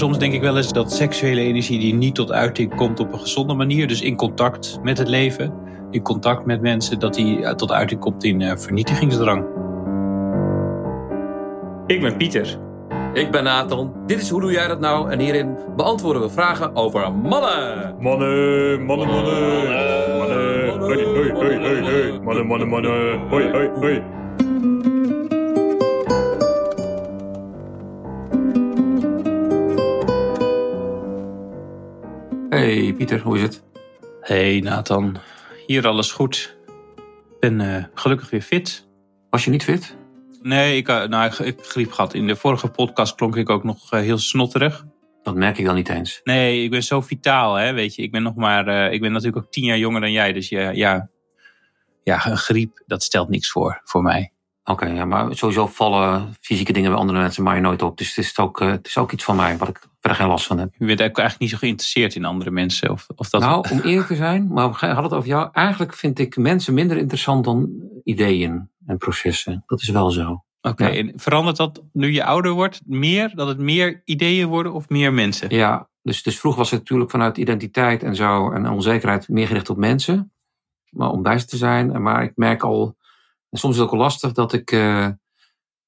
Soms denk ik wel eens dat seksuele energie die niet tot uiting komt op een gezonde manier, dus in contact met het leven, in contact met mensen, dat die eh, tot uiting komt in uh, vernietigingsdrang. Ik ben Pieter. Ik ben Nathan. Dit is Hoe Doe Jij Dat Nou? En hierin beantwoorden we vragen over mannen. Mannen, mannen, mannen. Mannen, hoi, hoi, hoi, hoi, hoi. Mannen, mannen, mannen. Hoi, hoi, hoi. Hey Pieter, hoe is het? Hey Nathan, hier alles goed. Ik ben uh, gelukkig weer fit. Was je niet fit? Nee, ik, uh, nou, ik, ik griep gehad. In de vorige podcast klonk ik ook nog uh, heel snotterig. Dat merk ik dan niet eens. Nee, ik ben zo vitaal, hè, weet je. Ik ben nog maar, ik ben natuurlijk ook tien jaar jonger dan jij. Dus ja, ja, ja een griep, dat stelt niks voor, voor mij. Oké, okay, ja, maar sowieso vallen fysieke dingen bij andere mensen je nooit op. Dus het is ook, het is ook iets van mij wat ik verder geen last van heb. Je bent eigenlijk niet zo geïnteresseerd in andere mensen? Of, of dat... Nou, om eerlijk te zijn, maar we hadden het over jou. Eigenlijk vind ik mensen minder interessant dan ideeën en processen. Dat is wel zo. Oké, okay, ja. verandert dat nu je ouder wordt meer? Dat het meer ideeën worden of meer mensen? Ja, dus, dus vroeger was het natuurlijk vanuit identiteit en zo en onzekerheid meer gericht op mensen. Maar om bij te zijn. Maar ik merk al, en soms is het ook lastig dat ik... Uh,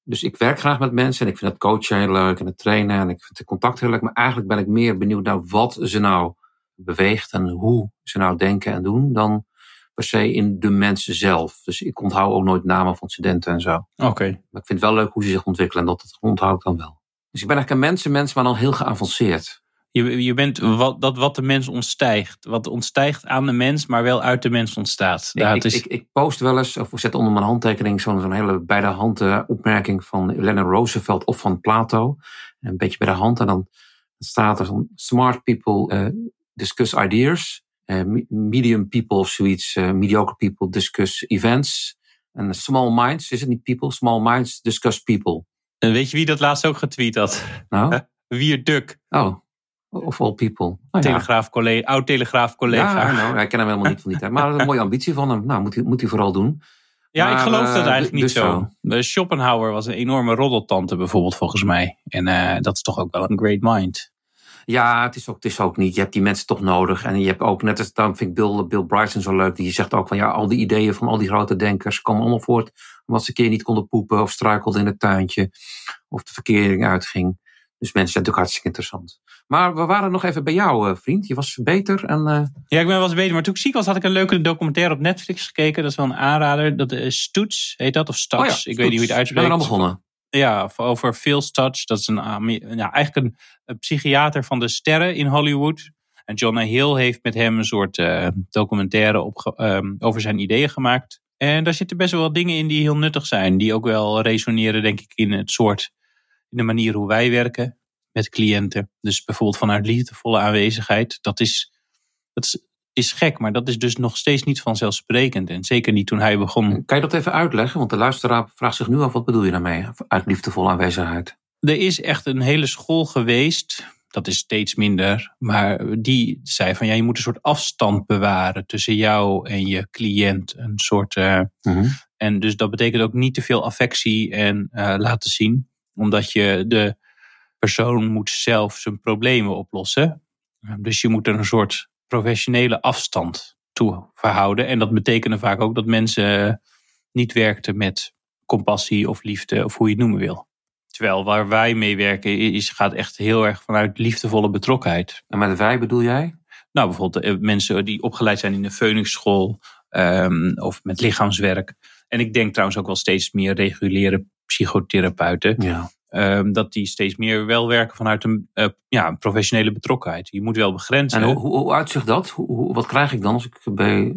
dus ik werk graag met mensen en ik vind het coachen heel leuk en het trainen en ik vind het contact heel leuk. Maar eigenlijk ben ik meer benieuwd naar wat ze nou beweegt en hoe ze nou denken en doen dan per se in de mensen zelf. Dus ik onthoud ook nooit namen van studenten en zo. Oké. Okay. Maar ik vind het wel leuk hoe ze zich ontwikkelen en dat het onthoud ik dan wel. Dus ik ben eigenlijk een mensenmens, maar dan heel geavanceerd. Je, je bent wat, dat wat de mens ontstijgt. Wat ontstijgt aan de mens, maar wel uit de mens ontstaat. Ik, ik, is... ik, ik, post wel eens, of zet onder mijn handtekening zo'n zo'n hele bij de hand uh, opmerking van Eleanor Roosevelt of van Plato. Een beetje bij de hand. En dan staat er van smart people uh, discuss ideas. Uh, medium people of zoiets, mediocre people discuss events. En small minds, is het niet people? Small minds discuss people. En weet je wie dat laatst ook getweet had? Nou? Wier Duk. Oh. Of all people. Oh, Telegraaf collega, oud Telegraaf collega. Ja, nou, ik ken hem helemaal niet van die tijd. Maar een mooie ambitie van hem. Nou, moet hij, moet hij vooral doen. Ja, maar, ik geloof dat eigenlijk niet dus zo. zo. Schopenhauer was een enorme roddeltante bijvoorbeeld volgens mij. En uh, dat is toch ook wel een great mind. Ja, het is, ook, het is ook niet. Je hebt die mensen toch nodig. En je hebt ook, net als dan vind ik Bill, Bill Bryson zo leuk. Die zegt ook van ja, al die ideeën van al die grote denkers komen allemaal voort. Omdat ze een keer niet konden poepen of struikelden in het tuintje. Of de verkering uitging. Dus mensen zijn natuurlijk hartstikke interessant. Maar we waren nog even bij jou, uh, vriend. Je was beter. En, uh... Ja, ik ben wel eens beter. Maar toen ik ziek was, had ik een leuke documentaire op Netflix gekeken. Dat is wel een aanrader. Dat is Stoots, heet dat? Of Stutz. Oh ja, ik weet niet hoe je het uitspreekt. Ben er al begonnen. Ja, over Phil Stutz. Dat is een, ja, eigenlijk een, een, psychiater van de sterren in Hollywood. En John Hill heeft met hem een soort uh, documentaire op, um, over zijn ideeën gemaakt. En daar zitten best wel wat dingen in die heel nuttig zijn. Die ook wel resoneren, denk ik, in het soort in de manier hoe wij werken met cliënten. Dus bijvoorbeeld vanuit liefdevolle aanwezigheid. Dat is, dat is, is gek, maar dat is dus nog steeds niet vanzelfsprekend. En zeker niet toen hij begon. Kan je dat even uitleggen? Want de luisteraar vraagt zich nu af, wat bedoel je daarmee? Uit liefdevolle aanwezigheid. Er is echt een hele school geweest. Dat is steeds minder. Maar die zei van ja, je moet een soort afstand bewaren tussen jou en je cliënt. Een soort. Uh, En dus dat betekent ook niet te veel affectie en uh, laten zien omdat je de persoon moet zelf zijn problemen oplossen. Dus je moet er een soort professionele afstand toe verhouden. En dat betekende vaak ook dat mensen niet werkten met compassie of liefde of hoe je het noemen wil. Terwijl waar wij mee werken is, gaat echt heel erg vanuit liefdevolle betrokkenheid. En met wij bedoel jij? Nou, bijvoorbeeld eh, mensen die opgeleid zijn in de Phoenix School um, of met lichaamswerk. En ik denk trouwens ook wel steeds meer reguliere psychotherapeuten. Ja. Um, dat die steeds meer wel werken vanuit een, uh, ja, een professionele betrokkenheid. Je moet wel begrenzen. En hoe, hoe, hoe uitzicht dat? Hoe, wat krijg ik dan als ik bij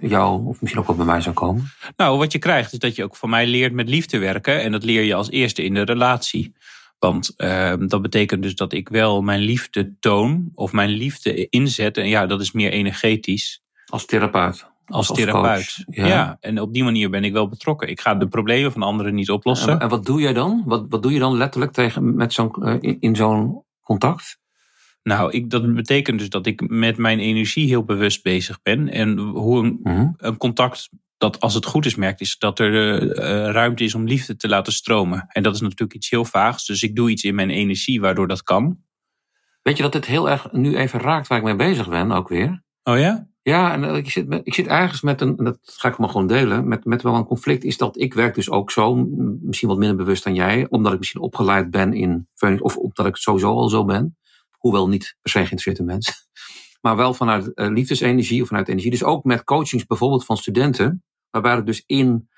jou of misschien ook wel bij mij zou komen? Nou, wat je krijgt is dat je ook van mij leert met liefde werken. En dat leer je als eerste in de relatie. Want uh, dat betekent dus dat ik wel mijn liefde toon of mijn liefde inzet. En ja, dat is meer energetisch. Als therapeut als, therapeut. Ja. en op die manier ben ik wel betrokken. Ik ga de problemen van anderen niet oplossen. En, en wat doe jij dan? Wat, wat doe je dan letterlijk tegen, met zo'n, uh, in, zo'n contact? Nou, ik, dat betekent dus dat ik met mijn energie heel bewust bezig ben. En hoe een, Mhm. een contact dat als het goed is merkt, is dat er uh, ruimte is om liefde te laten stromen. En dat is natuurlijk iets heel vaags. Dus ik doe iets in mijn energie waardoor dat kan. Weet je dat dit heel erg nu even raakt waar ik mee bezig ben ook weer? Oh ja? Ja, en ik zit, met- ik zit ergens met een, en dat ga ik maar gewoon delen, met, met wel een conflict, is dat ik werk dus ook zo, misschien wat minder bewust dan jij, omdat ik misschien opgeleid ben in of omdat ik sowieso al zo ben, hoewel niet per se geïnteresseerd in mensen, maar wel vanuit eh, liefdesenergie of vanuit energie. Dus ook met coachings bijvoorbeeld van studenten, waarbij er dus in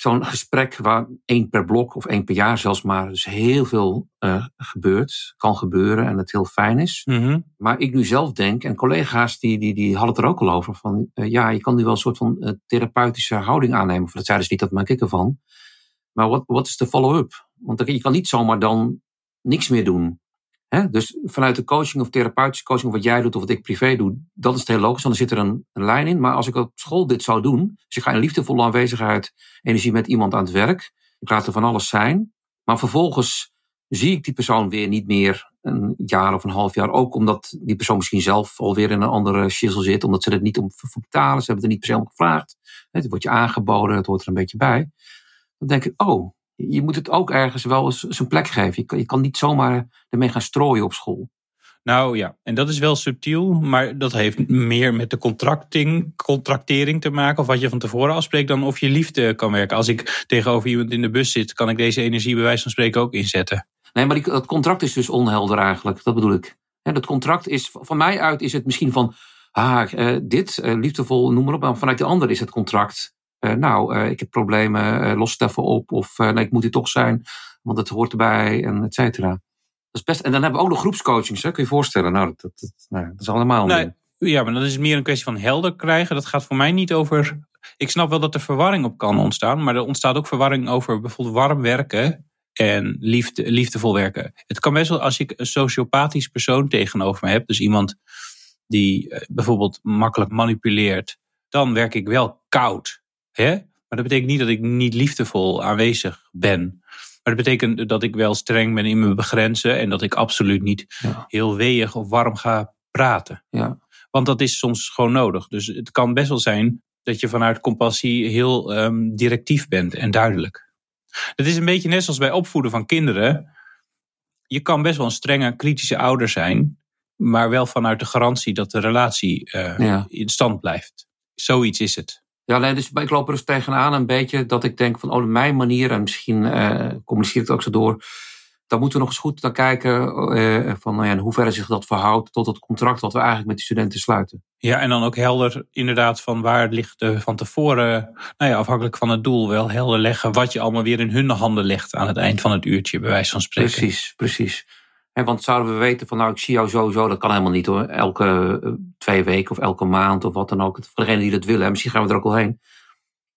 zo'n gesprek, waar één per blok of één per jaar zelfs maar, dus heel veel eh, gebeurt, kan gebeuren en het heel fijn is. Mhm. Maar ik nu zelf denk, en collega's die, die, die hadden het er ook al over, van eh, ja, je kan nu wel een soort van eh, therapeutische houding aannemen. Of dat zeiden ze niet, dat maak ik ervan. Maar wat, wat is de follow-up? Want je kan niet zomaar dan niks meer doen. Dus vanuit de coaching of therapeutische coaching, of wat jij doet of wat ik privé doe, dat is het heel logisch, want er zit er een, een lijn in. Maar als ik op school dit zou doen, dus ik ga in liefdevolle aanwezigheid, energie met iemand aan het werk, ik laat er van alles zijn, maar vervolgens zie ik die persoon weer niet meer een jaar of een half jaar. Ook omdat die persoon misschien zelf alweer in een andere shizzle zit. Omdat ze er niet om voor betalen. Ze hebben er niet per se om gevraagd. Het wordt je aangeboden. Het hoort er een beetje bij. Dan denk ik, oh, je moet het ook ergens wel eens zijn plek geven. Je kan, je kan niet zomaar ermee gaan strooien op school. Nou ja, en dat is wel subtiel, maar dat heeft meer met de contracting, contractering te maken. Of wat je van tevoren afspreekt, dan of je liefde kan werken. Als ik tegenover iemand in de bus zit, kan ik deze energie bij wijze van spreken ook inzetten. Nee, maar die, dat contract is dus onhelder eigenlijk. Dat bedoel ik. Dat contract is, van mij uit is het misschien van, ah, eh, dit, eh, liefdevol, noem maar op. Maar vanuit de ander is het contract, nou, eh, ik heb problemen, eh, los het even op. Of eh, nee, ik moet hier toch zijn, want het hoort erbij, en et cetera. Dat is best, en dan hebben we ook nog groepscoachings, hè? kun je je voorstellen. Nou, dat, dat, dat, nou, dat is allemaal Nee, ja, maar dan is het meer een kwestie van helder krijgen. Dat gaat voor mij niet over. Ik snap wel dat er verwarring op kan ontstaan, maar er ontstaat ook verwarring over bijvoorbeeld warm werken en liefde, liefdevol werken. Het kan best wel als ik een sociopathisch persoon tegenover me heb, dus iemand die eh, bijvoorbeeld makkelijk manipuleert, dan werk ik wel koud. Hè? Maar dat betekent niet dat ik niet liefdevol aanwezig ben. Maar dat betekent dat ik wel streng ben in mijn begrenzen en dat ik absoluut niet Ja. heel weeg of warm ga praten. Ja. Want dat is soms gewoon nodig. Dus het kan best wel zijn dat je vanuit compassie heel ehm, directief bent en duidelijk. Het is een beetje net zoals bij opvoeden van kinderen. Je kan best wel een strenge, kritische ouder zijn, maar wel vanuit de garantie dat de relatie eh, Ja. in stand blijft. Zoiets is het. Ja, nee, dus ik loop er dus tegenaan een beetje dat ik denk van, oh, mijn manier, en misschien eh communiceer ik het ook zo door, dan moeten we nog eens goed naar kijken eh, van nou ja, in hoeverre zich dat verhoudt tot het contract wat we eigenlijk met die studenten sluiten. Ja, en dan ook helder inderdaad van waar ligt de van tevoren, nou ja, afhankelijk van het doel, wel helder leggen wat je allemaal weer in hun handen legt aan het eind van het uurtje, bij wijze van spreken. Precies, precies. Want zouden we weten van, nou, ik zie jou sowieso, dat kan helemaal niet hoor, elke eh, twee weken of elke maand of wat dan ook. Voor degenen die dat willen, en misschien gaan we er ook wel heen.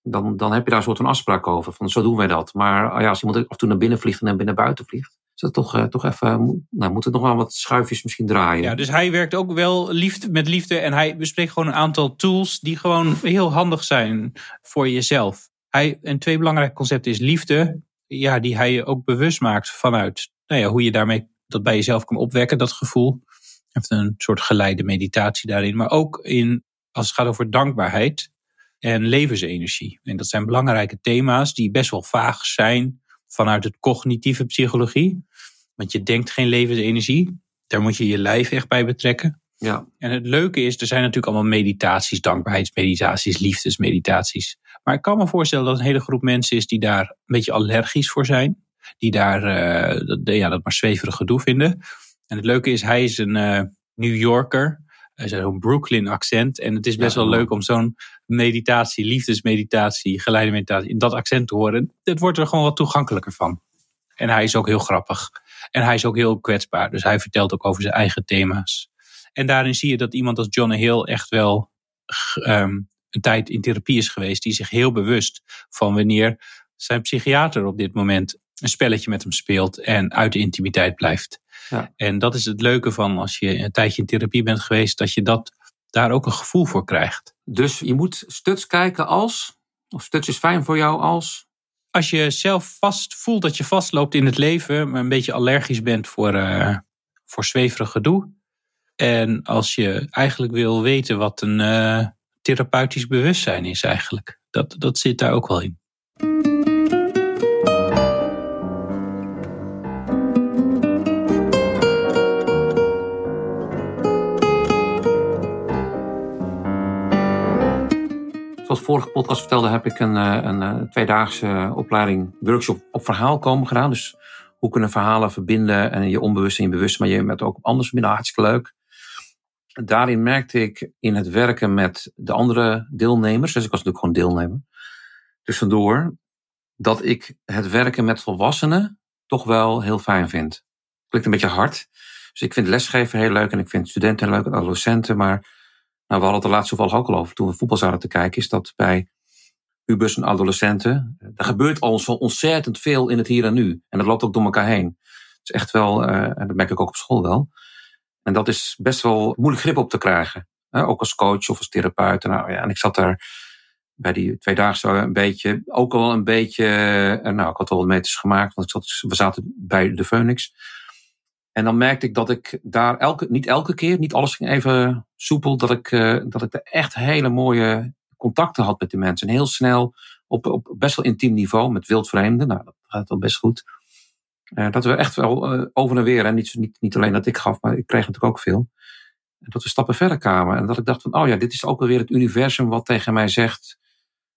Dan, dan heb je daar een soort van afspraak over, van zo doen wij dat. Maar ah ja, als iemand af en toe naar binnen vliegt en dan weer naar buiten vliegt, is dat toch, eh, toch even, nou, moet het nog wel wat schuifjes misschien draaien. Ja, dus hij werkt ook wel liefde, met liefde en hij bespreekt gewoon een aantal tools die gewoon heel handig zijn voor jezelf. Hij, en twee belangrijke concepten is liefde, ja, die hij je ook bewust maakt vanuit nou ja, hoe je daarmee dat bij jezelf kan opwekken, dat gevoel. Heeft een soort geleide meditatie daarin, maar ook in, als het gaat over dankbaarheid en levensenergie. En dat zijn belangrijke thema's die best wel vaag zijn vanuit het cognitieve psychologie. Want je denkt geen levensenergie. Daar moet je je lijf echt bij betrekken. Ja, En het leuke is, er zijn natuurlijk allemaal meditaties, dankbaarheidsmeditaties, liefdesmeditaties. Maar ik kan me voorstellen dat een hele groep mensen is die daar een beetje allergisch voor zijn. Die daar eh, dat, ja, dat maar zweverig gedoe vinden. En het leuke is, hij is een eh, New Yorker. Hij heeft zo'n Brooklyn accent. En het is best Ja, wel leuk om zo'n meditatie, liefdesmeditatie, geleide meditatie in dat accent te horen. Het wordt er gewoon wat toegankelijker van. En hij is ook heel grappig. En hij is ook heel kwetsbaar. Dus hij vertelt ook over zijn eigen thema's. En daarin zie je dat iemand als John Hill echt wel ehm, een tijd in therapie is geweest. Die zich heel bewust van wanneer zijn psychiater op dit moment een spelletje met hem speelt en uit de intimiteit blijft. Ja. En dat is het leuke van als je een tijdje in therapie bent geweest, dat je dat, daar ook een gevoel voor krijgt. dus je moet stuts kijken als, of stuts is fijn voor jou als, Als je zelf vast voelt dat je vastloopt in het leven, maar een beetje allergisch bent voor, eh, voor zweverig gedoe. En als je eigenlijk wil weten wat een eh, therapeutisch bewustzijn is eigenlijk. Dat, dat zit daar ook wel in. Vorige podcast vertelde, heb ik een, eh, een, een tweedaagse opleiding, workshop op verhaal komen gedaan. Dus hoe kunnen verhalen verbinden en je onbewust en je bewust, maar je met ook anders verbinden. Hartstikke leuk. Daarin merkte ik in het werken met de andere deelnemers, dus ik was natuurlijk gewoon deelnemer, tussendoor, dat ik het werken met volwassenen toch wel heel fijn vind. Klinkt een beetje hard. Dus ik vind lesgeven heel leuk en ik vind studenten leuk en adolescenten. Maar nou, we hadden het er laatst ook al over toen we voetbal zaten te kijken. Is dat bij pubers en adolescenten, er gebeurt al zo ontzettend veel in het hier en nu. En dat loopt ook door elkaar heen. Het is echt wel, uh, en dat merk ik ook op school wel. En dat is best wel moeilijk grip op te krijgen. Ook als coach of als therapeut. Nou, ja, en ik zat daar bij die twee dagen een beetje, ook al een beetje, uh, nou, ik had wel wat meters gemaakt, want ik zat, we zaten bij de Phoenix. En dan merkte ik dat ik daar elke, niet elke keer, niet alles ging even soepel, dat ik, uh, dat ik er echt hele mooie contacten had met die mensen. En heel snel op, op best wel intiem niveau met wildvreemden. Nou, dat gaat wel best goed. Uh, dat we echt wel uh, over en weer, en niet, niet, niet alleen dat ik gaf, maar ik kreeg natuurlijk ook veel. Dat we stappen verder kwamen. En dat ik dacht van, oh ja, dit is ook alweer het universum wat tegen mij zegt,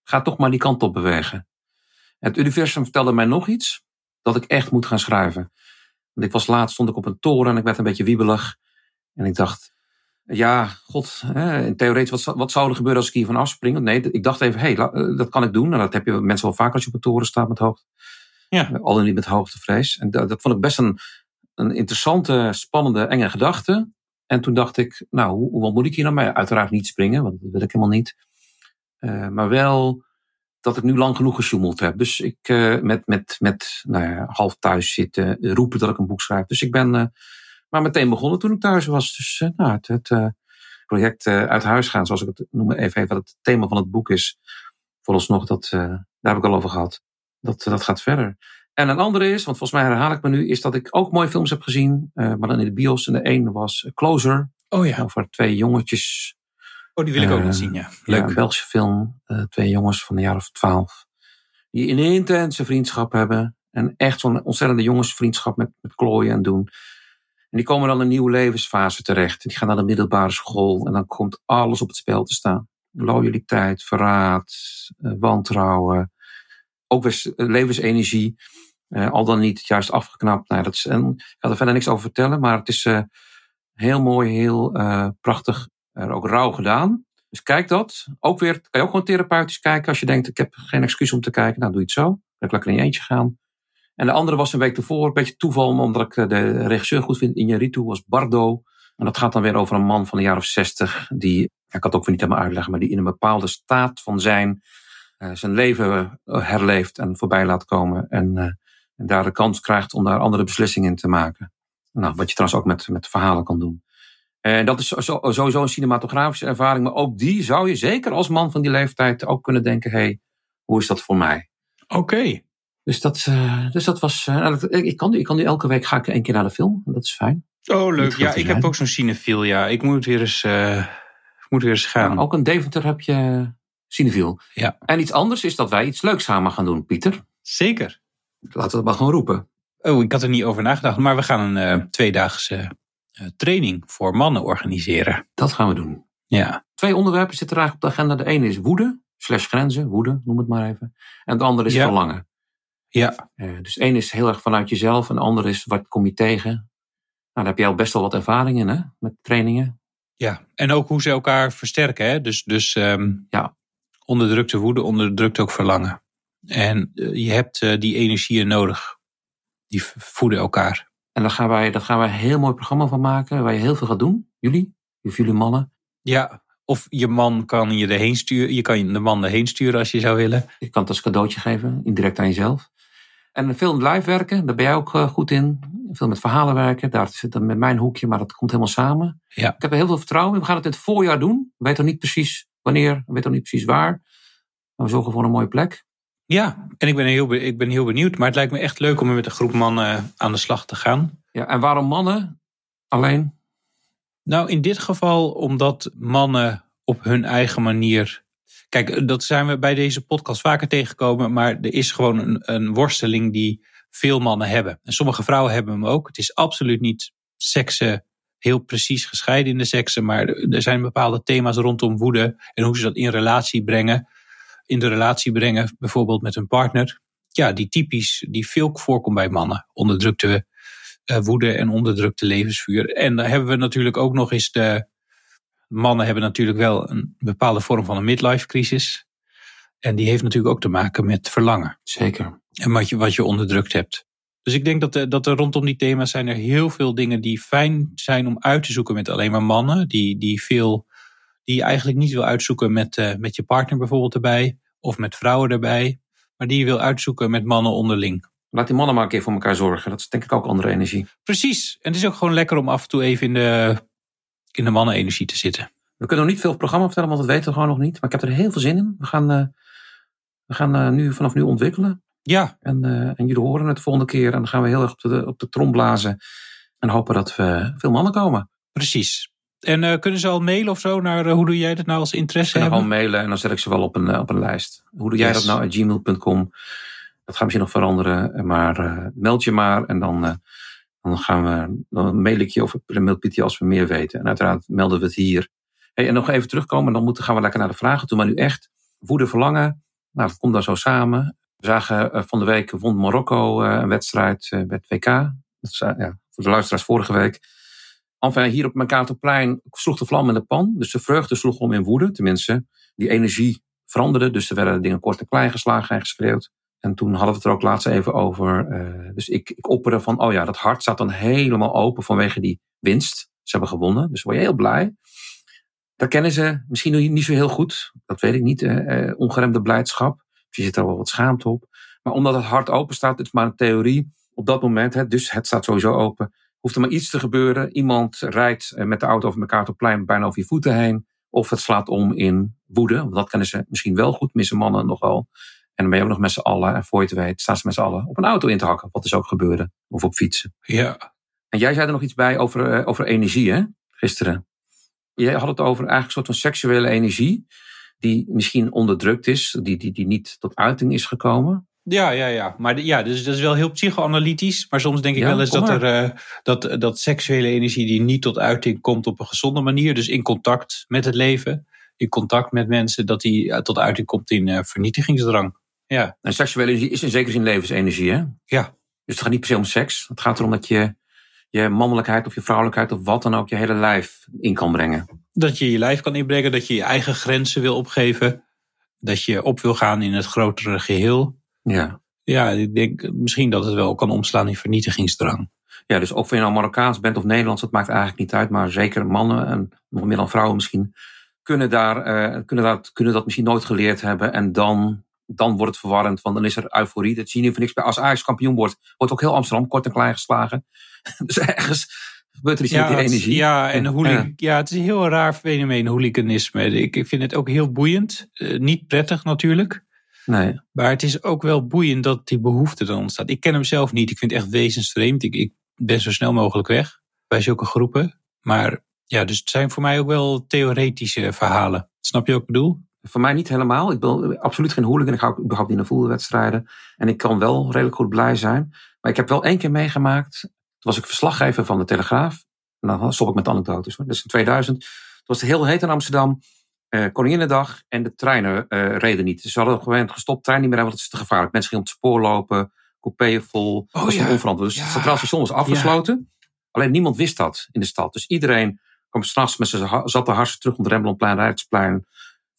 ga toch maar die kant op bewegen. Het universum vertelde mij nog iets, dat ik echt moet gaan schrijven. Want ik was laatst, stond ik op een toren en ik werd een beetje wiebelig. En ik dacht, ja, god, hè, in theoretisch, wat, wat zou er gebeuren als ik hiervan afspring? Nee, ik dacht even, hé, hey, dat kan ik doen. En dat heb je mensen wel vaak als je op een toren staat met hoogte. Ja. Al dan niet met hoogtevrees. En dat, dat vond ik best een, een interessante, spannende, enge gedachte. En toen dacht ik, nou, hoe, wat moet ik hier nou mee? Uiteraard niet springen, want dat wil ik helemaal niet. Uh, maar wel dat ik nu lang genoeg gesjoemeld heb. Dus ik uh, met, met, met nou ja, half thuis zitten, roepen dat ik een boek schrijf. Dus ik ben uh, maar meteen begonnen toen ik thuis was. Dus uh, nou, het, het project uit huis gaan, zoals ik het noem even, even wat het thema van het boek is. Vooralsnog, dat, daar heb ik al over gehad. Dat, dat gaat verder. En een andere is, want volgens mij herhaal ik me nu, is dat ik ook mooie films heb gezien. maar dan in de bios. En de ene was Closer. Oh ja. Over twee jongetjes Oh, die wil ik ook nog zien, ja. Leuk. Ja, een Belgische film. Uh, twee jongens van een jaar of twaalf. Die een intense vriendschap hebben. En echt zo'n ontzettende jongensvriendschap met, met klooien en doen. En die komen dan in een nieuwe levensfase terecht. Die gaan naar de middelbare school. En dan komt alles op het spel te staan. Loyaliteit, verraad, uh, wantrouwen. Ook weer levensenergie. Uh, al dan niet juist afgeknapt. Nou, dat is, en ik ga er verder niks over vertellen. Maar het is heel mooi, heel prachtig er ook rauw gedaan. Dus kijk dat. Ook weer, kan je ook gewoon therapeutisch kijken. Als je denkt, ik heb geen excuus om te kijken. Nou, doe je het zo. Dan kan ik lekker in je eentje gaan. En de andere was een week ervoor. Een beetje toeval, omdat ik eh, de regisseur goed vind. Injaritu was Bardo. En dat gaat dan weer over een man van een jaar of zestig. Die, ik kan het ook weer niet helemaal uitleggen. Maar die in een bepaalde staat van zijn. Uh, zijn leven herleeft en voorbij laat komen. En, en daar de kans krijgt om daar andere beslissingen in te maken. Nou, wat je trouwens ook met, met verhalen kan doen. En dat is sowieso een cinematografische ervaring. Maar ook die zou je zeker als man van die leeftijd ook kunnen denken: hé, hey, hoe is dat voor mij? Oké. Dus, dat, uh, dus dat was. Uh, ik, kan, ik kan nu elke week ga ik één keer naar de film. Dat is fijn. Oh, leuk. Ja, ik heb ook zo'n cinefiel. Ja, ik moet weer eens, uh, moet weer eens gaan. Ja, ook in Deventer heb je cinefiel. Ja. En iets anders is dat wij iets leuks samen gaan doen, Pieter. Zeker. Laten we het maar gewoon roepen. Oh, ik had er niet over nagedacht. Maar we gaan een tweedaagse eh, training voor mannen organiseren. Dat gaan we doen. Ja. Twee onderwerpen zitten eigenlijk op de agenda. De ene is woede, slash grenzen, woede, noem het maar even. En het andere is ja. verlangen. Ja. Uh, dus één is heel erg vanuit jezelf en de andere is wat kom je tegen. Nou, daar heb je al best wel wat ervaring in, hè, met trainingen. Ja, en ook hoe ze elkaar versterken. Hè? Dus, dus um, ja. onderdrukte woede onderdrukt ook verlangen. En uh, je hebt uh, die energieën nodig. Die voeden elkaar. En daar gaan wij, daar gaan wij een heel mooi programma van maken, waar je heel veel gaat doen. Jullie, of jullie mannen. Ja, of je man kan je erheen sturen. Je kan de man erheen sturen als je zou willen. Je kan het als cadeautje geven, indirect aan jezelf. En veel live werken, daar ben jij ook goed in. Veel met verhalen werken, daar zit dan met mijn hoekje, maar dat komt helemaal samen. Ja. Ik heb er heel veel vertrouwen in. We gaan het in het voorjaar doen. We weten nog niet precies wanneer, we weten nog niet precies waar. Maar we zorgen voor een mooie plek. Ja, en ik ben, heel, ik ben heel benieuwd. Maar het lijkt me echt leuk om met een groep mannen aan de slag te gaan. Ja, en waarom mannen alleen? Nou, in dit geval omdat mannen op hun eigen manier. Kijk, dat zijn we bij deze podcast vaker tegengekomen. Maar er is gewoon een, een worsteling die veel mannen hebben. En sommige vrouwen hebben hem ook. Het is absoluut niet seksen heel precies gescheiden in de seksen. Maar er zijn bepaalde thema's rondom woede en hoe ze dat in relatie brengen in de relatie brengen, bijvoorbeeld met hun partner. Ja, die typisch, die veel voorkomt bij mannen. Onderdrukte uh, woede en onderdrukte levensvuur. En dan hebben we natuurlijk ook nog eens de. Mannen hebben natuurlijk wel een bepaalde vorm van een midlife crisis. En die heeft natuurlijk ook te maken met verlangen. Zeker. En wat je, wat je onderdrukt hebt. Dus ik denk dat, er, dat er rondom die thema's zijn er heel veel dingen die fijn zijn om uit te zoeken met alleen maar mannen. Die, die, veel, die je eigenlijk niet wil uitzoeken met, uh, met je partner bijvoorbeeld erbij. Of met vrouwen erbij. Maar die je wil uitzoeken met mannen onderling. Laat die mannen maar een keer voor elkaar zorgen. Dat is denk ik ook andere energie. Precies. En het is ook gewoon lekker om af en toe even in de, in de mannenenergie te zitten. We kunnen nog niet veel het programma vertellen, want dat weten we gewoon nog niet. Maar ik heb er heel veel zin in. We gaan, uh, we gaan uh, nu, vanaf nu ontwikkelen. Ja. En, uh, en jullie horen het de volgende keer. En dan gaan we heel erg op de, op de trom blazen. En hopen dat we veel mannen komen. Precies. En kunnen ze al mailen of zo naar hoe doe jij dat nou als interesse Ze hebben? gewoon mailen en dan zet ik ze wel op een, op een lijst. Hoe doe jij Yes. dat nou? gmail.com. Dat gaat misschien nog veranderen. Maar meld je maar en dan, dan gaan we. Dan mail ik je of mail Pietje als we meer weten. En uiteraard melden we het hier. Hey, en nog even terugkomen. Dan moeten, gaan we lekker naar de vragen toe. Maar nu echt. Woede, verlangen. Nou, dat komt dan zo samen. We zagen uh, van de week won Marokko uh, een wedstrijd uh, bij het WK. Dat is, ja, voor de luisteraars vorige week. Enfin, hier op Mercatorplein sloeg de vlam in de pan. Dus de vreugde sloeg om in woede. Tenminste, die energie veranderde. Dus er werden dingen kort en klein geslagen en geschreeuwd. En toen hadden we het er ook laatst even over. Uh, dus ik, ik opperde van, oh ja, dat hart staat dan helemaal open vanwege die winst. Ze hebben gewonnen, dus word je heel blij. Dat kennen ze misschien niet zo heel goed. Dat weet ik niet. Uh, ongeremde blijdschap. Je zit er wel wat schaamte op. Maar omdat het hart open staat, het is maar een theorie. Op dat moment, hè, dus het staat sowieso open. Hoeft er maar iets te gebeuren. Iemand rijdt met de auto over elkaar op plein bijna over je voeten heen. Of het slaat om in woede. Want dat kennen ze misschien wel goed, missen mannen nogal. En dan ben je ook nog met z'n allen. En voor je het weet staan ze met z'n allen op een auto in te hakken. Wat dus ook gebeurde. Of op fietsen. Ja. En jij zei er nog iets bij over, uh, over energie, hè? Gisteren. Jij had het over eigenlijk een soort van seksuele energie. Die misschien onderdrukt is. Die, die, die niet tot uiting is gekomen. Ja, ja, ja. Maar ja, dus dat is wel heel psychoanalytisch. Maar soms denk ik ja, wel eens dat, er, uh, dat, dat seksuele energie die niet tot uiting komt op een gezonde manier. Dus in contact met het leven. In contact met mensen. Dat die uh, tot uiting komt in vernietigingsdrang. Ja. En seksuele energie is in zekere zin levensenergie, hè? Ja. Dus het gaat niet per se om seks. Het gaat erom dat je je mannelijkheid of je vrouwelijkheid of wat dan ook je hele lijf in kan brengen. Dat je je lijf kan inbrengen, dat je je eigen grenzen wil opgeven. Dat je op wil gaan in het grotere geheel. Ja. Ja, ik denk misschien dat het wel kan omslaan in vernietigingsdrang. Ja, dus of je nou Marokkaans bent of Nederlands, dat maakt eigenlijk niet uit. Maar zeker mannen en nog meer dan vrouwen misschien kunnen, daar, uh, kunnen, dat, kunnen dat misschien nooit geleerd hebben. En dan, dan wordt het verwarrend, want dan is er euforie. Dat zie je voor niks bij. Als Ajax kampioen wordt, wordt ook heel Amsterdam kort en klein geslagen. dus ergens gebeurt er iets ja, met die energie. Ja, en hooli- ja. ja, het is een heel raar fenomeen, hooliganisme. Ik, ik vind het ook heel boeiend. Uh, niet prettig natuurlijk. Nee. Maar het is ook wel boeiend dat die behoefte dan ontstaat. Ik ken hem zelf niet. Ik vind het echt wezensvreemd. Ik, ik ben zo snel mogelijk weg bij zulke groepen. Maar ja, dus het zijn voor mij ook wel theoretische verhalen. Snap je wat ik bedoel? Voor mij niet helemaal. Ik ben absoluut geen hooligan. Ik ga ook überhaupt niet naar voetbalwedstrijden. En ik kan wel redelijk goed blij zijn. Maar ik heb wel één keer meegemaakt. Toen was ik verslaggever van de Telegraaf. En dan stop ik met anekdotes. Hoor. Dus in 2000. Het was heel heet in Amsterdam. Uh, Koninginnedag en de treinen uh, reden niet. Dus ze hadden gewoon gestopt, trein niet meer want het is te gevaarlijk. Mensen gingen op het spoor lopen, coupeeën vol. Oh, dat was ja. onverantwoord. Dus Ja. het centraal station was afgesloten. Alleen niemand wist dat in de stad. Dus iedereen kwam s'nachts met zijn zatte harsen terug om het Rembrandtplein, Rijksplein,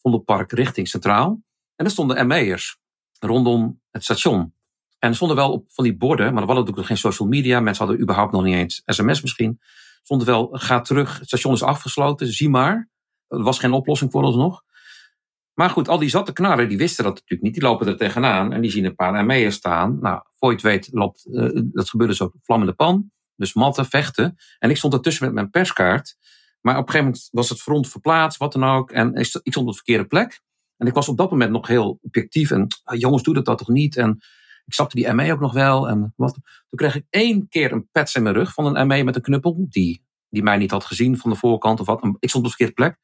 Vondelpark richting Centraal. En er stonden ME'ers rondom het station. En er stonden wel op van die borden, maar er hadden natuurlijk geen social media. Mensen hadden überhaupt nog niet eens sms misschien. Stonden wel, ga terug, het station is afgesloten, zie maar. Er was geen oplossing voor ons nog. Maar goed, al die zatte knarren, die wisten dat natuurlijk niet. Die lopen er tegenaan en die zien een paar ME'ers staan. Nou, voor je het weet, loopt, dat gebeurde zo vlam pan. Dus matten, vechten. En ik stond ertussen met mijn perskaart. Maar op een gegeven moment was het front verplaatst, wat dan ook. En ik stond op de verkeerde plek. En ik was op dat moment nog heel objectief. En ah, jongens, doe dat, dat toch niet? En ik snapte die ME ook nog wel. En wat. Toen kreeg ik één keer een pets in mijn rug van een ME met een knuppel. Die, die mij niet had gezien van de voorkant of wat. Ik stond op de verkeerde plek.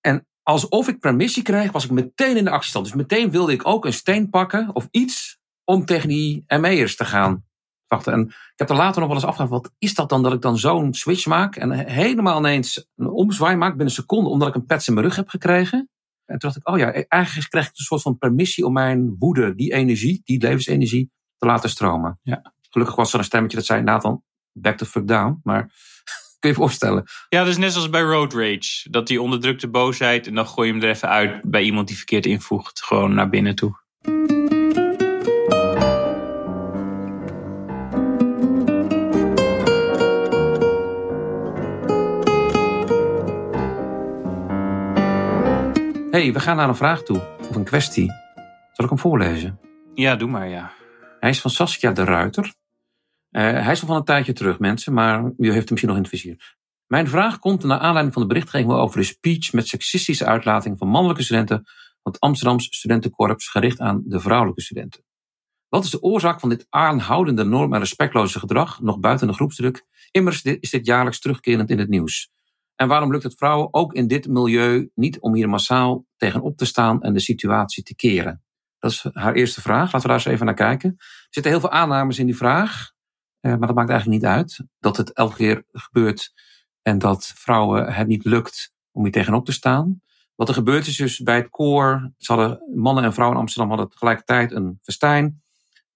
En alsof ik permissie kreeg, was ik meteen in de actiestand. Dus meteen wilde ik ook een steen pakken of iets om tegen die ME'ers te gaan wachten. En ik heb er later nog wel eens afgevraagd, wat is dat dan dat ik dan zo'n switch maak en helemaal ineens een omzwaai maak binnen een seconde, omdat ik een pets in mijn rug heb gekregen? En toen dacht ik, oh ja, eigenlijk krijg ik een soort van permissie om mijn woede, die energie, die levensenergie, te laten stromen. Ja. Gelukkig was er een stemmetje dat zei, Nathan, back the fuck down. Maar kun je je voorstellen. Ja, dat is net zoals bij road rage. Dat die onderdrukte boosheid en dan gooi je hem er even uit bij iemand die verkeerd invoegt. Gewoon naar binnen toe. Hey, we gaan naar een vraag toe. Of een kwestie. Zal ik hem voorlezen? Ja, doe maar ja. Hij is van Saskia de Ruiter. Eh, hij is al van een tijdje terug, mensen, maar u heeft hem misschien nog in het vizier. Mijn vraag komt naar aanleiding van de berichtgeving over de speech met seksistische uitlating van mannelijke studenten van het Amsterdams Studentenkorps gericht aan de vrouwelijke studenten. Wat is de oorzaak van dit aanhoudende norm- en respectloze gedrag, nog buiten de groepsdruk? Immers is dit jaarlijks terugkerend in het nieuws. En waarom lukt het vrouwen ook in dit milieu niet om hier massaal tegenop te staan en de situatie te keren? Dat is haar eerste vraag. Laten we daar eens even naar kijken. Er zitten heel veel aannames in die vraag. Eh, maar dat maakt eigenlijk niet uit. Dat het elke keer gebeurt en dat vrouwen het niet lukt om hier tegenop te staan. Wat er gebeurt is dus bij het koor. Ze hadden, mannen en vrouwen in Amsterdam hadden tegelijkertijd een festijn.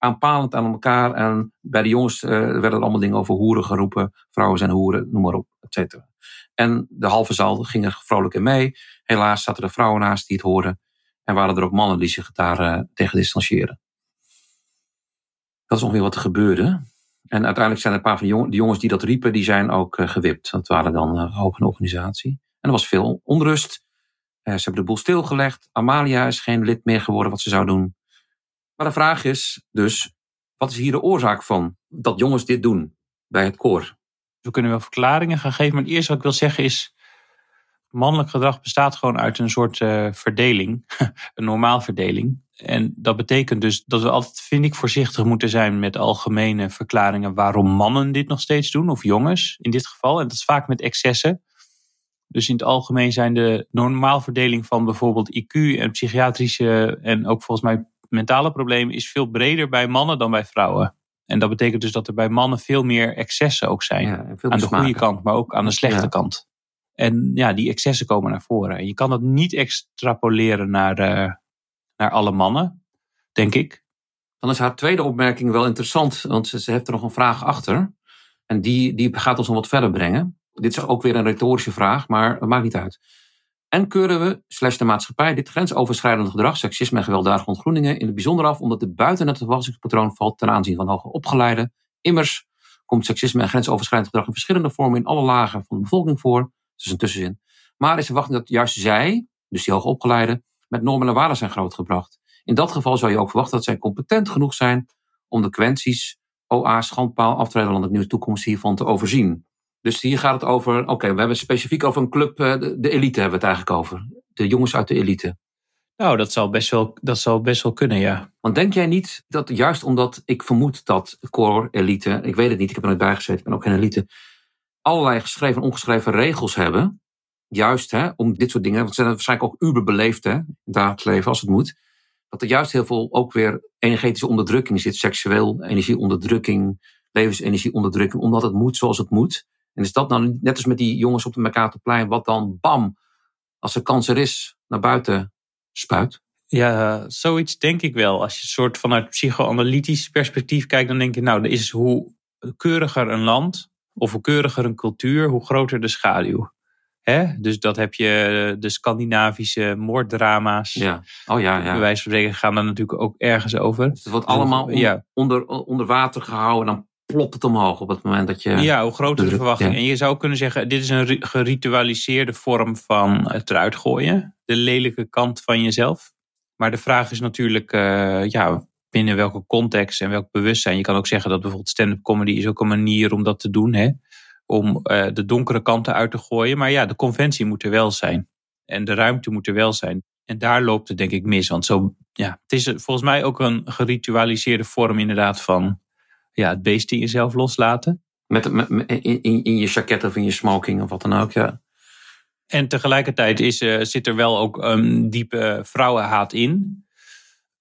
Aanpalend aan elkaar. En bij de jongens eh, werden er allemaal dingen over hoeren geroepen. Vrouwen zijn hoeren, noem maar op, et cetera. En de halve zaal ging er vrolijk in mee. Helaas zaten er vrouwen naast die het hoorden. En waren er ook mannen die zich daar eh, tegen distancieren. Dat is ongeveer wat er gebeurde. En uiteindelijk zijn er een paar van de jongen- de jongens die dat riepen, die zijn ook eh, gewipt. Dat waren dan uh, ook een organisatie. En er was veel onrust. Ze hebben de boel stilgelegd. Amalia is geen lid meer geworden wat ze zou doen. Maar de vraag is dus, wat is hier de oorzaak van dat jongens dit doen bij het koor? We kunnen wel verklaringen gaan geven. Maar het eerste wat ik wil zeggen is. Mannelijk gedrag bestaat gewoon uit een soort eh, verdeling. een normaal verdeling. En dat betekent dus dat we altijd, vind ik, voorzichtig moeten zijn met algemene verklaringen waarom mannen dit nog steeds doen. Of jongens in dit geval. En dat is vaak met excessen. Dus in het algemeen zijn de normaalverdeling van bijvoorbeeld IQ en psychiatrische en ook volgens mij mentale problemen is veel breder bij mannen dan bij vrouwen. En dat betekent dus dat er bij mannen veel meer excessen ook zijn. Ja, aan de goede kant, maar ook aan de slechte Ja. kant. En ja, die excessen komen naar voren. En je kan dat niet extrapoleren naar, eh, naar alle mannen, denk ik. Dan is haar tweede opmerking wel interessant, want ze, ze heeft er nog een vraag achter. En die, die gaat ons nog wat verder brengen. Dit is ook weer een retorische vraag, maar het maakt niet uit. En keuren we, slash de maatschappij, dit grensoverschrijdend gedrag, seksisme en gewelddadige ontgroeningen in het bijzonder af, omdat het buiten het verwachtingspatroon valt ten aanzien van hoger opgeleiden. Immers komt seksisme en grensoverschrijdend gedrag in verschillende vormen in alle lagen van de bevolking voor. Dat is een tussenzin. Maar is de verwachting dat juist zij, dus die hoogopgeleiden, met normen en waarden zijn grootgebracht. In dat geval zou je ook verwachten dat zij competent genoeg zijn om de kwesties OA schandpaal aftreden landelijk nieuws toekomst hiervan te overzien. Dus hier gaat het over, oké, we hebben het specifiek over een club, eh, de, de elite hebben we het eigenlijk over. De jongens uit de elite. Nou, dat zal best wel, dat zal best wel kunnen, ja. Want denk jij niet dat juist omdat ik vermoed dat core elite, ik weet het niet, ik heb er nooit bij gezeten, ik ben ook geen elite, allerlei geschreven en ongeschreven regels hebben, juist hè, om dit soort dingen, want ze zijn waarschijnlijk ook uberbeleefd hè, dagelijks leven als het moet, dat er juist heel veel ook weer energetische onderdrukking zit, seksueel energieonderdrukking, levensenergieonderdrukking, omdat het moet zoals het moet. En is dat nou net als met die jongens op de Mercatorplein, wat dan bam, als er kans er is, naar buiten spuit? Ja, zoiets denk ik wel. Als je soort vanuit psychoanalytisch perspectief kijkt, dan denk je, nou, is hoe keuriger een land of hoe keuriger een cultuur, hoe groter de schaduw. Hè? Dus dat heb je de Scandinavische moorddrama's. Ja. Oh ja, ja. Bij wijze van spreken gaan daar natuurlijk ook ergens over. Het wordt allemaal on- Ja. onder, onder water gehouden en dan plopt het omhoog op het moment dat je... Ja, hoe groter de druk, verwachting. ja. En je zou kunnen zeggen, dit is een ri- geritualiseerde vorm van het eruit gooien. De lelijke kant van jezelf. Maar de vraag is natuurlijk, eh, ja, binnen welke context en welk bewustzijn. Je kan ook zeggen dat bijvoorbeeld stand-up comedy is ook een manier om dat te doen. Hè? Om eh, de donkere kanten uit te gooien. Maar ja, de conventie moet er wel zijn. En de ruimte moet er wel zijn. En daar loopt het denk ik mis. Want zo, ja, het is volgens mij ook een geritualiseerde vorm inderdaad van ja, het beest in jezelf loslaten. Met, met, met- in, in, je jacket of in je smoking of wat dan ook, ja. En tegelijkertijd is, eh, zit er wel ook een diepe vrouwenhaat in.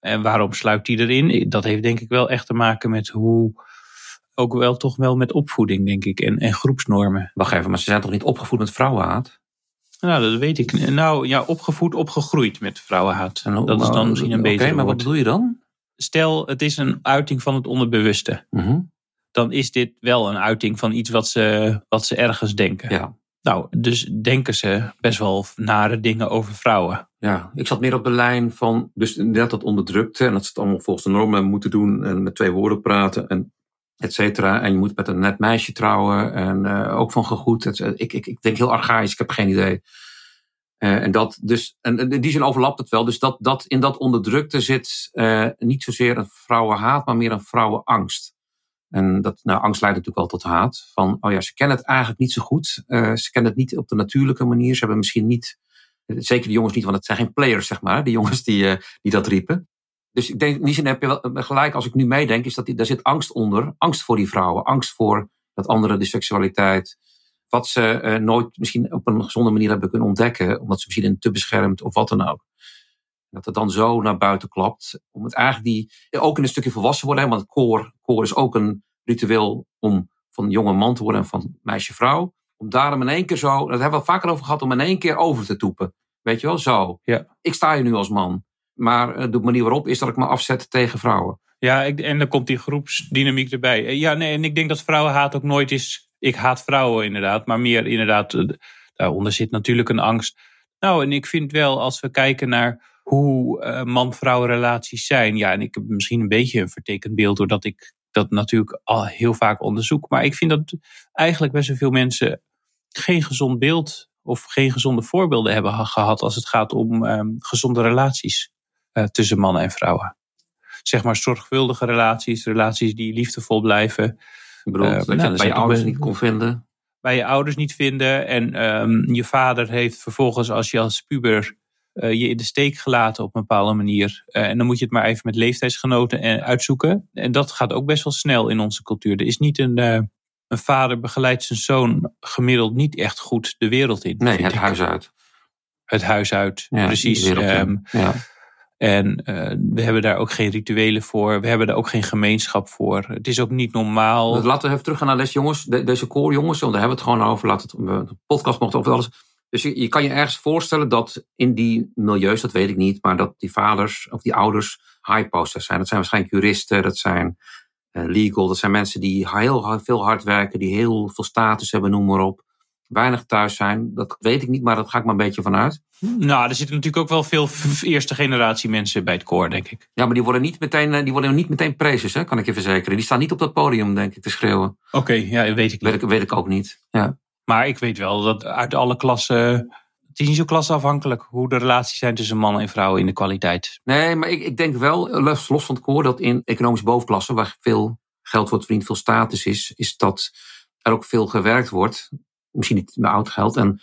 En waarom sluipt die erin? Dat heeft denk ik wel echt te maken met hoe. Ook wel toch wel met opvoeding, denk ik. En, en groepsnormen. Wacht even, maar ze zijn toch niet opgevoed met vrouwenhaat? Nou, dat weet ik. Nou, ja, opgevoed, opgegroeid met vrouwenhaat. En dat is dan misschien een Oké, beter maar wat bedoel je dan? Stel, het is een uiting van het onderbewuste. Mhm. Dan is dit wel een uiting van iets wat ze, wat ze ergens denken. Ja. Nou, dus denken ze best wel nare dingen over vrouwen. Ja, ik zat meer op de lijn van, dus inderdaad dat onderdrukte en dat ze het allemaal volgens de normen moeten doen en met twee woorden praten en et cetera. En je moet met een net meisje trouwen en eh, ook van gegoed. cetera. Ik, ik, ik denk heel archaïs, ik heb geen idee. Eh, en dat dus, en die zin overlapt het wel. Dus dat, dat in dat onderdrukte zit eh, niet zozeer een vrouwenhaat, maar meer een vrouwenangst. En dat, nou, angst leidt natuurlijk wel tot haat. Van, oh ja, ze kennen het eigenlijk niet zo goed. Eh, ze kennen het niet op de natuurlijke manier. Ze hebben misschien niet Zeker de jongens niet, want het zijn geen players, zeg maar. De jongens die, die dat riepen. Dus ik denk, in die zin heb je wel gelijk, als ik nu meedenk, is dat die, daar zit angst onder. Angst voor die vrouwen. Angst voor dat andere, de seksualiteit. Wat ze eh, nooit misschien op een gezonde manier hebben kunnen ontdekken. Omdat ze misschien te beschermd of wat dan ook. Dat het dan zo naar buiten klapt. Om het eigenlijk die, ook in een stukje volwassen worden. Want koor, koor is ook een ritueel om van jonge man te worden en van meisje vrouw. Om daarom in één keer zo, dat hebben we al vaker over gehad, om in één keer over te toepen. Weet je wel, zo. Ja. Ik sta hier nu als man. Maar eh, de manier waarop is dat ik me afzet tegen vrouwen. Ja, en dan komt die groepsdynamiek erbij. Eh, Ja, nee, en ik denk dat vrouwenhaat ook nooit is. Ik haat vrouwen inderdaad, maar meer inderdaad. eh, Daaronder zit natuurlijk een angst. Nou, en ik vind wel, als we kijken naar hoe eh, man-vrouw relaties zijn. Ja, en ik heb misschien een beetje een vertekend beeld, doordat ik dat natuurlijk al heel vaak onderzoek. Maar ik vind dat eigenlijk best wel veel mensen geen gezond beeld of geen gezonde voorbeelden hebben ge- gehad als het gaat om ehm, gezonde relaties eh, tussen mannen en vrouwen. Zeg maar zorgvuldige relaties, relaties die liefdevol blijven, Ik bedoel, Eh, dat nou, je bij je ouders niet kon vinden. bij je ouders niet vinden. En ehm, je vader heeft vervolgens, als je als puber eh, je in de steek gelaten op een bepaalde manier. Eh, en dan moet je het maar even met leeftijdsgenoten eh, uitzoeken. En dat gaat ook best wel snel in onze cultuur. Er is niet een, een vader begeleidt zijn zoon gemiddeld niet echt goed de wereld in. Nee, het ik. huis uit. Het huis uit, Ja, precies. Ehm, ja. En eh, we hebben daar ook geen rituelen voor. We hebben daar ook geen gemeenschap voor. Het is ook niet normaal. Dus Laten we even teruggaan naar les, jongens. De- deze koorjongens, want daar hebben we het gewoon over. Laten we de podcast mocht over alles. Dus je, kan je ergens voorstellen dat in die milieus, dat weet ik niet, maar dat die vaders of die ouders high posters zijn. Dat zijn waarschijnlijk juristen, dat zijn eh, legal, dat zijn mensen die heel hard- veel hard werken, die heel veel status hebben, noem maar op. Weinig thuis zijn, dat weet ik niet, maar dat ga ik maar een beetje vanuit. Nou, er zitten natuurlijk ook wel veel eerste generatie mensen bij het koor, denk ik. Ja, maar die worden niet meteen, eh, die worden niet meteen prezes, hè, kan ik je verzekeren. Die staan niet op dat podium, denk ik, te schreeuwen. Oké, ja, weet ik niet. Weet ik, weet ik ook niet. Ja. Maar ik weet wel dat uit alle klassen. Het is niet zo klasafhankelijk hoe de relaties zijn tussen mannen en vrouwen in de kwaliteit. Nee, maar ik, ik denk wel, los, van het koor, dat in economische bovenklasse, waar veel geld wordt verdiend, veel status is, is dat er ook veel gewerkt wordt. Misschien niet met oud geld. En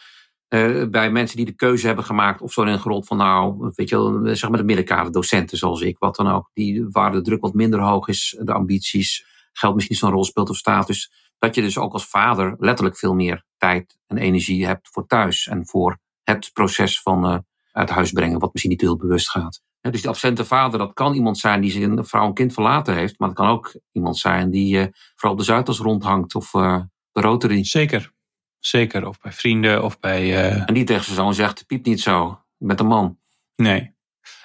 eh, bij mensen die de keuze hebben gemaakt, of zo in gerold van nou, weet je wel, zeg maar de middenkader, docenten zoals ik, wat dan ook, die, waar de druk wat minder hoog is, de ambities, geld misschien zo'n rol speelt of status, dat je dus ook als vader letterlijk veel meer tijd en energie hebt voor thuis en voor het proces van eh, uit huis brengen, wat misschien niet heel bewust gaat. Dus die absente vader, dat kan iemand zijn die zijn vrouw en kind verlaten heeft, maar het kan ook iemand zijn die eh, vooral op de Zuidas rondhangt of de Rotary. Zeker. Zeker. Of bij vrienden of bij. eh, En die tegen zijn zoon zegt, piep niet zo, met een man. nee.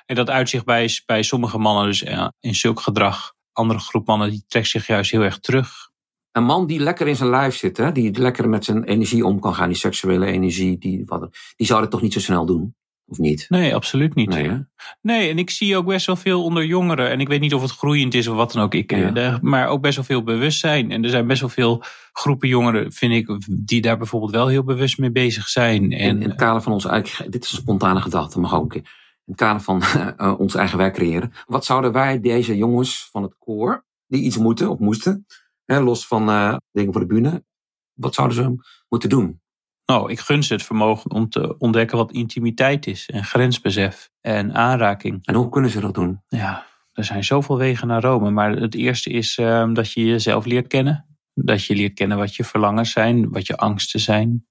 En dat uitzicht bij, bij sommige mannen dus eh, in zulk gedrag. Andere groep mannen die trekt zich juist heel erg terug. Een man die lekker in zijn lijf zit, hè, die lekker met zijn energie om kan gaan, die seksuele energie, die, wat, die zou dat toch niet zo snel doen? Of niet? Nee, absoluut niet. Nee? Nee, en ik zie ook best wel veel onder jongeren. En ik weet niet of het groeiend is of wat dan ook. Ik, Ja. eh, maar ook best wel veel bewustzijn. En er zijn best wel veel groepen jongeren, vind ik, die daar bijvoorbeeld wel heel bewust mee bezig zijn. En, in het kader van onze eigen, dit is een spontane gedachte, mag ook. In het kader van eh, ons eigen werk creëren. Wat zouden wij deze jongens van het koor, die iets moeten of moesten, hè, los van eh, dingen voor de bühne, wat zouden ze moeten doen? Nou, ik gun ze het vermogen om te ontdekken wat intimiteit is. En grensbesef en aanraking. En hoe kunnen ze dat doen? Ja, er zijn zoveel wegen naar Rome. Maar het eerste is ehm, dat je jezelf leert kennen. Dat je leert kennen wat je verlangens zijn, wat je angsten zijn.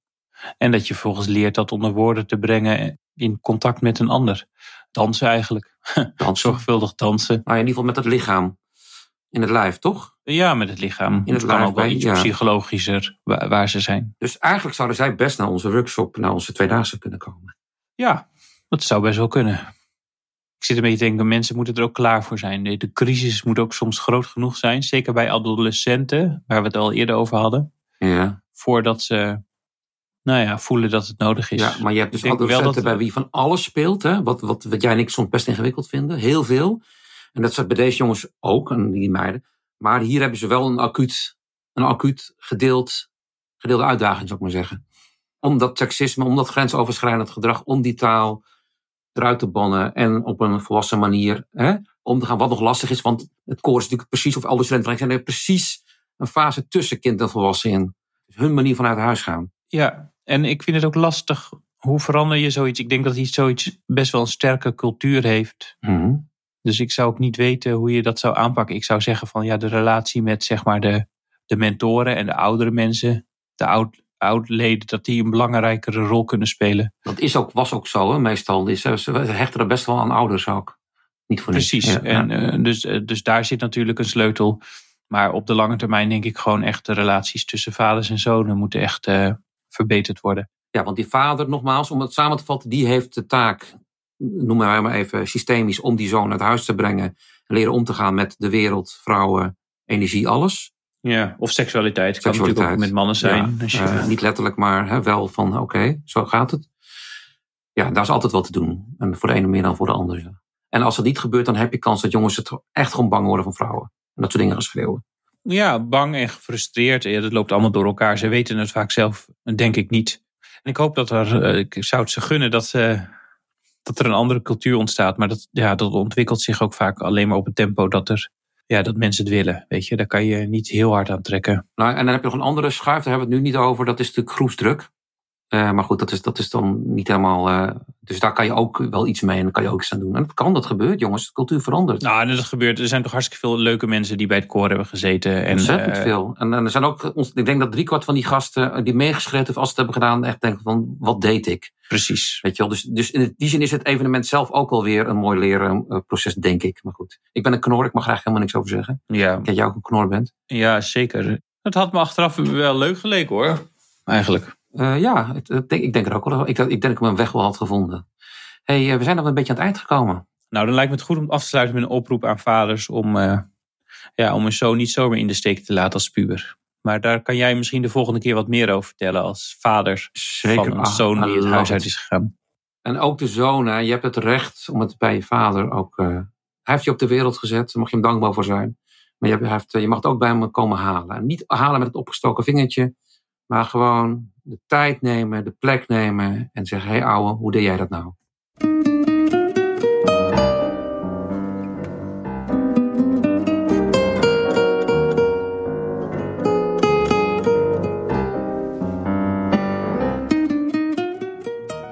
En dat je vervolgens leert dat onder woorden te brengen in contact met een ander. Dansen eigenlijk. Dansen. Zorgvuldig dansen. Nou, in ieder geval met het lichaam. In het lijf, toch? Ja, met het lichaam. In het het kan lijf ook wel bij- iets ja. psychologischer waar, waar ze zijn. Dus eigenlijk zouden zij best naar onze workshop, naar onze tweedaagse kunnen komen. Ja, dat zou best wel kunnen. Ik zit een beetje te denken, mensen moeten er ook klaar voor zijn. De, crisis moet ook soms groot genoeg zijn. Zeker bij adolescenten, waar we het al eerder over hadden. Ja, Voordat ze nou ja, voelen dat het nodig is. ja maar je hebt dus adolescenten dat- bij wie van alles speelt. Hè? Wat, wat, wat jij en ik soms best ingewikkeld vinden. Heel veel. En dat zat bij deze jongens ook, en die meiden. Maar hier hebben ze wel een acuut, een acuut gedeeld, gedeelde uitdaging, zou ik maar zeggen. Om dat seksisme, om dat grensoverschrijdend gedrag, om die taal eruit te bannen. En op een volwassen manier hè, om te gaan. Wat nog lastig is, want het koor is natuurlijk precies, of alle studenten zijn er precies een fase tussen kind en volwassen in. Dus hun manier vanuit huis gaan. Ja, en ik vind het ook lastig. Hoe verander je zoiets? Ik denk dat iets zoiets best wel een sterke cultuur heeft. Mhm. Dus ik zou ook niet weten hoe je dat zou aanpakken. Ik zou zeggen van ja, de relatie met zeg maar de, de mentoren en de oudere mensen, de oud, oud-leden, dat die een belangrijkere rol kunnen spelen. Dat is ook, was ook zo, hè, meestal. Is, ze hechten er best wel aan ouders ook. Niet voor. Precies. Ja, en, ja. eh, dus, eh, dus daar zit natuurlijk een sleutel. Maar op de lange termijn denk ik gewoon echt de relaties tussen vaders en zonen moeten echt eh, verbeterd worden. Ja, want die vader, nogmaals, om het samen te vatten, die heeft de taak, wij maar even systemisch, om die zoon uit huis te brengen. En leren om te gaan met de wereld, vrouwen, energie, alles. Ja, of seksualiteit. Kan natuurlijk ook met mannen zijn. Ja, Als je- eh, niet letterlijk, maar hè, wel van oké, zo gaat het. Ja, daar is altijd wat te doen. En voor de ene meer dan voor de andere. ja. En als dat niet gebeurt, dan heb je kans dat jongens het echt gewoon bang worden van vrouwen. En dat soort dingen gaan schreeuwen. Ja, bang en gefrustreerd. Ja, dat loopt allemaal door elkaar. Ze weten het vaak zelf, denk ik niet. En ik hoop dat er, eh, ik zou het ze gunnen dat, ze, dat er een andere cultuur ontstaat. Maar dat, ja, dat ontwikkelt zich ook vaak alleen maar op het tempo dat, er, ja, dat mensen het willen. Weet je, daar kan je niet heel hard aan trekken. Nou, en dan heb je nog een andere schuif, daar hebben we het nu niet over. Dat is natuurlijk groepsdruk. Eh, maar goed, dat is, dat is dan niet helemaal. eh, dus daar kan je ook wel iets mee en daar kan je ook iets aan doen. En dat kan, dat gebeurt, jongens. De cultuur verandert. Nou, en dat gebeurt. Er zijn toch hartstikke veel leuke mensen die bij het koor hebben gezeten. En, Ontzettend eh, veel. En, en er zijn ook, ons- ik denk dat driekwart van die gasten die meegeschreven heeft als ze het hebben gedaan, echt denken van, wat deed ik? Precies. Weet je wel? Dus, dus in die zin is het evenement zelf ook wel weer een mooi leren proces, denk ik. Maar goed, ik ben een knor, ik mag er eigenlijk helemaal niks over zeggen. Ja, Ik denk dat jij ook een knor bent. ja, zeker. Het had me achteraf wel leuk geleken hoor. Eigenlijk. Eh, ja, het denk, ik denk er ook wel. Ik, ik denk dat ik mijn weg wel had gevonden. hey, eh, we zijn nog een beetje aan het eind gekomen. Nou, dan lijkt me het goed om af te sluiten met een oproep aan vaders om, eh, ja, om hun zoon niet zomaar in de steek te laten als puber. Maar daar kan jij misschien de volgende keer wat meer over vertellen als vader Zeker. van een Ah, zoon die het huis it. uit is gegaan. En ook de zoon, hè, je hebt het recht om het bij je vader ook. hij heeft je op de wereld gezet, daar mag je hem dankbaar voor zijn. Maar je, hebt, je mag het ook bij hem komen halen. En niet halen met het opgestoken vingertje, maar gewoon de tijd nemen, de plek nemen en zeggen: hé hey, ouwe, hoe deed jij dat nou?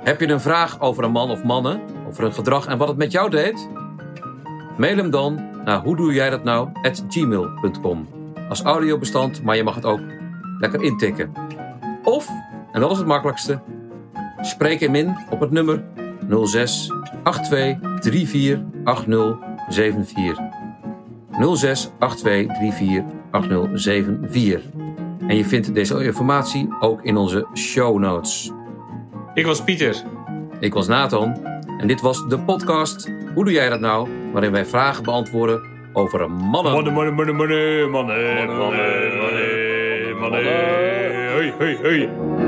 Heb je een vraag over een man of mannen, over hun gedrag en wat het met jou deed? Mail hem dan naar hoe doe jij dat nou at gmail.com. Als audiobestand, maar je mag het ook lekker intikken. Of, en dat is het makkelijkste, spreek hem in op het nummer 06 82 34 80 74. 06 82 34 80 74. En je vindt deze informatie ook in onze show notes. Ik was Pieter. Ik was Nathan en dit was de podcast Hoe doe jij dat nou? Waarin wij vragen beantwoorden over mannen. Mannen, mannen, mannen, mannen, mannen, mannen, mannen, mannen. Hey, hey, hey.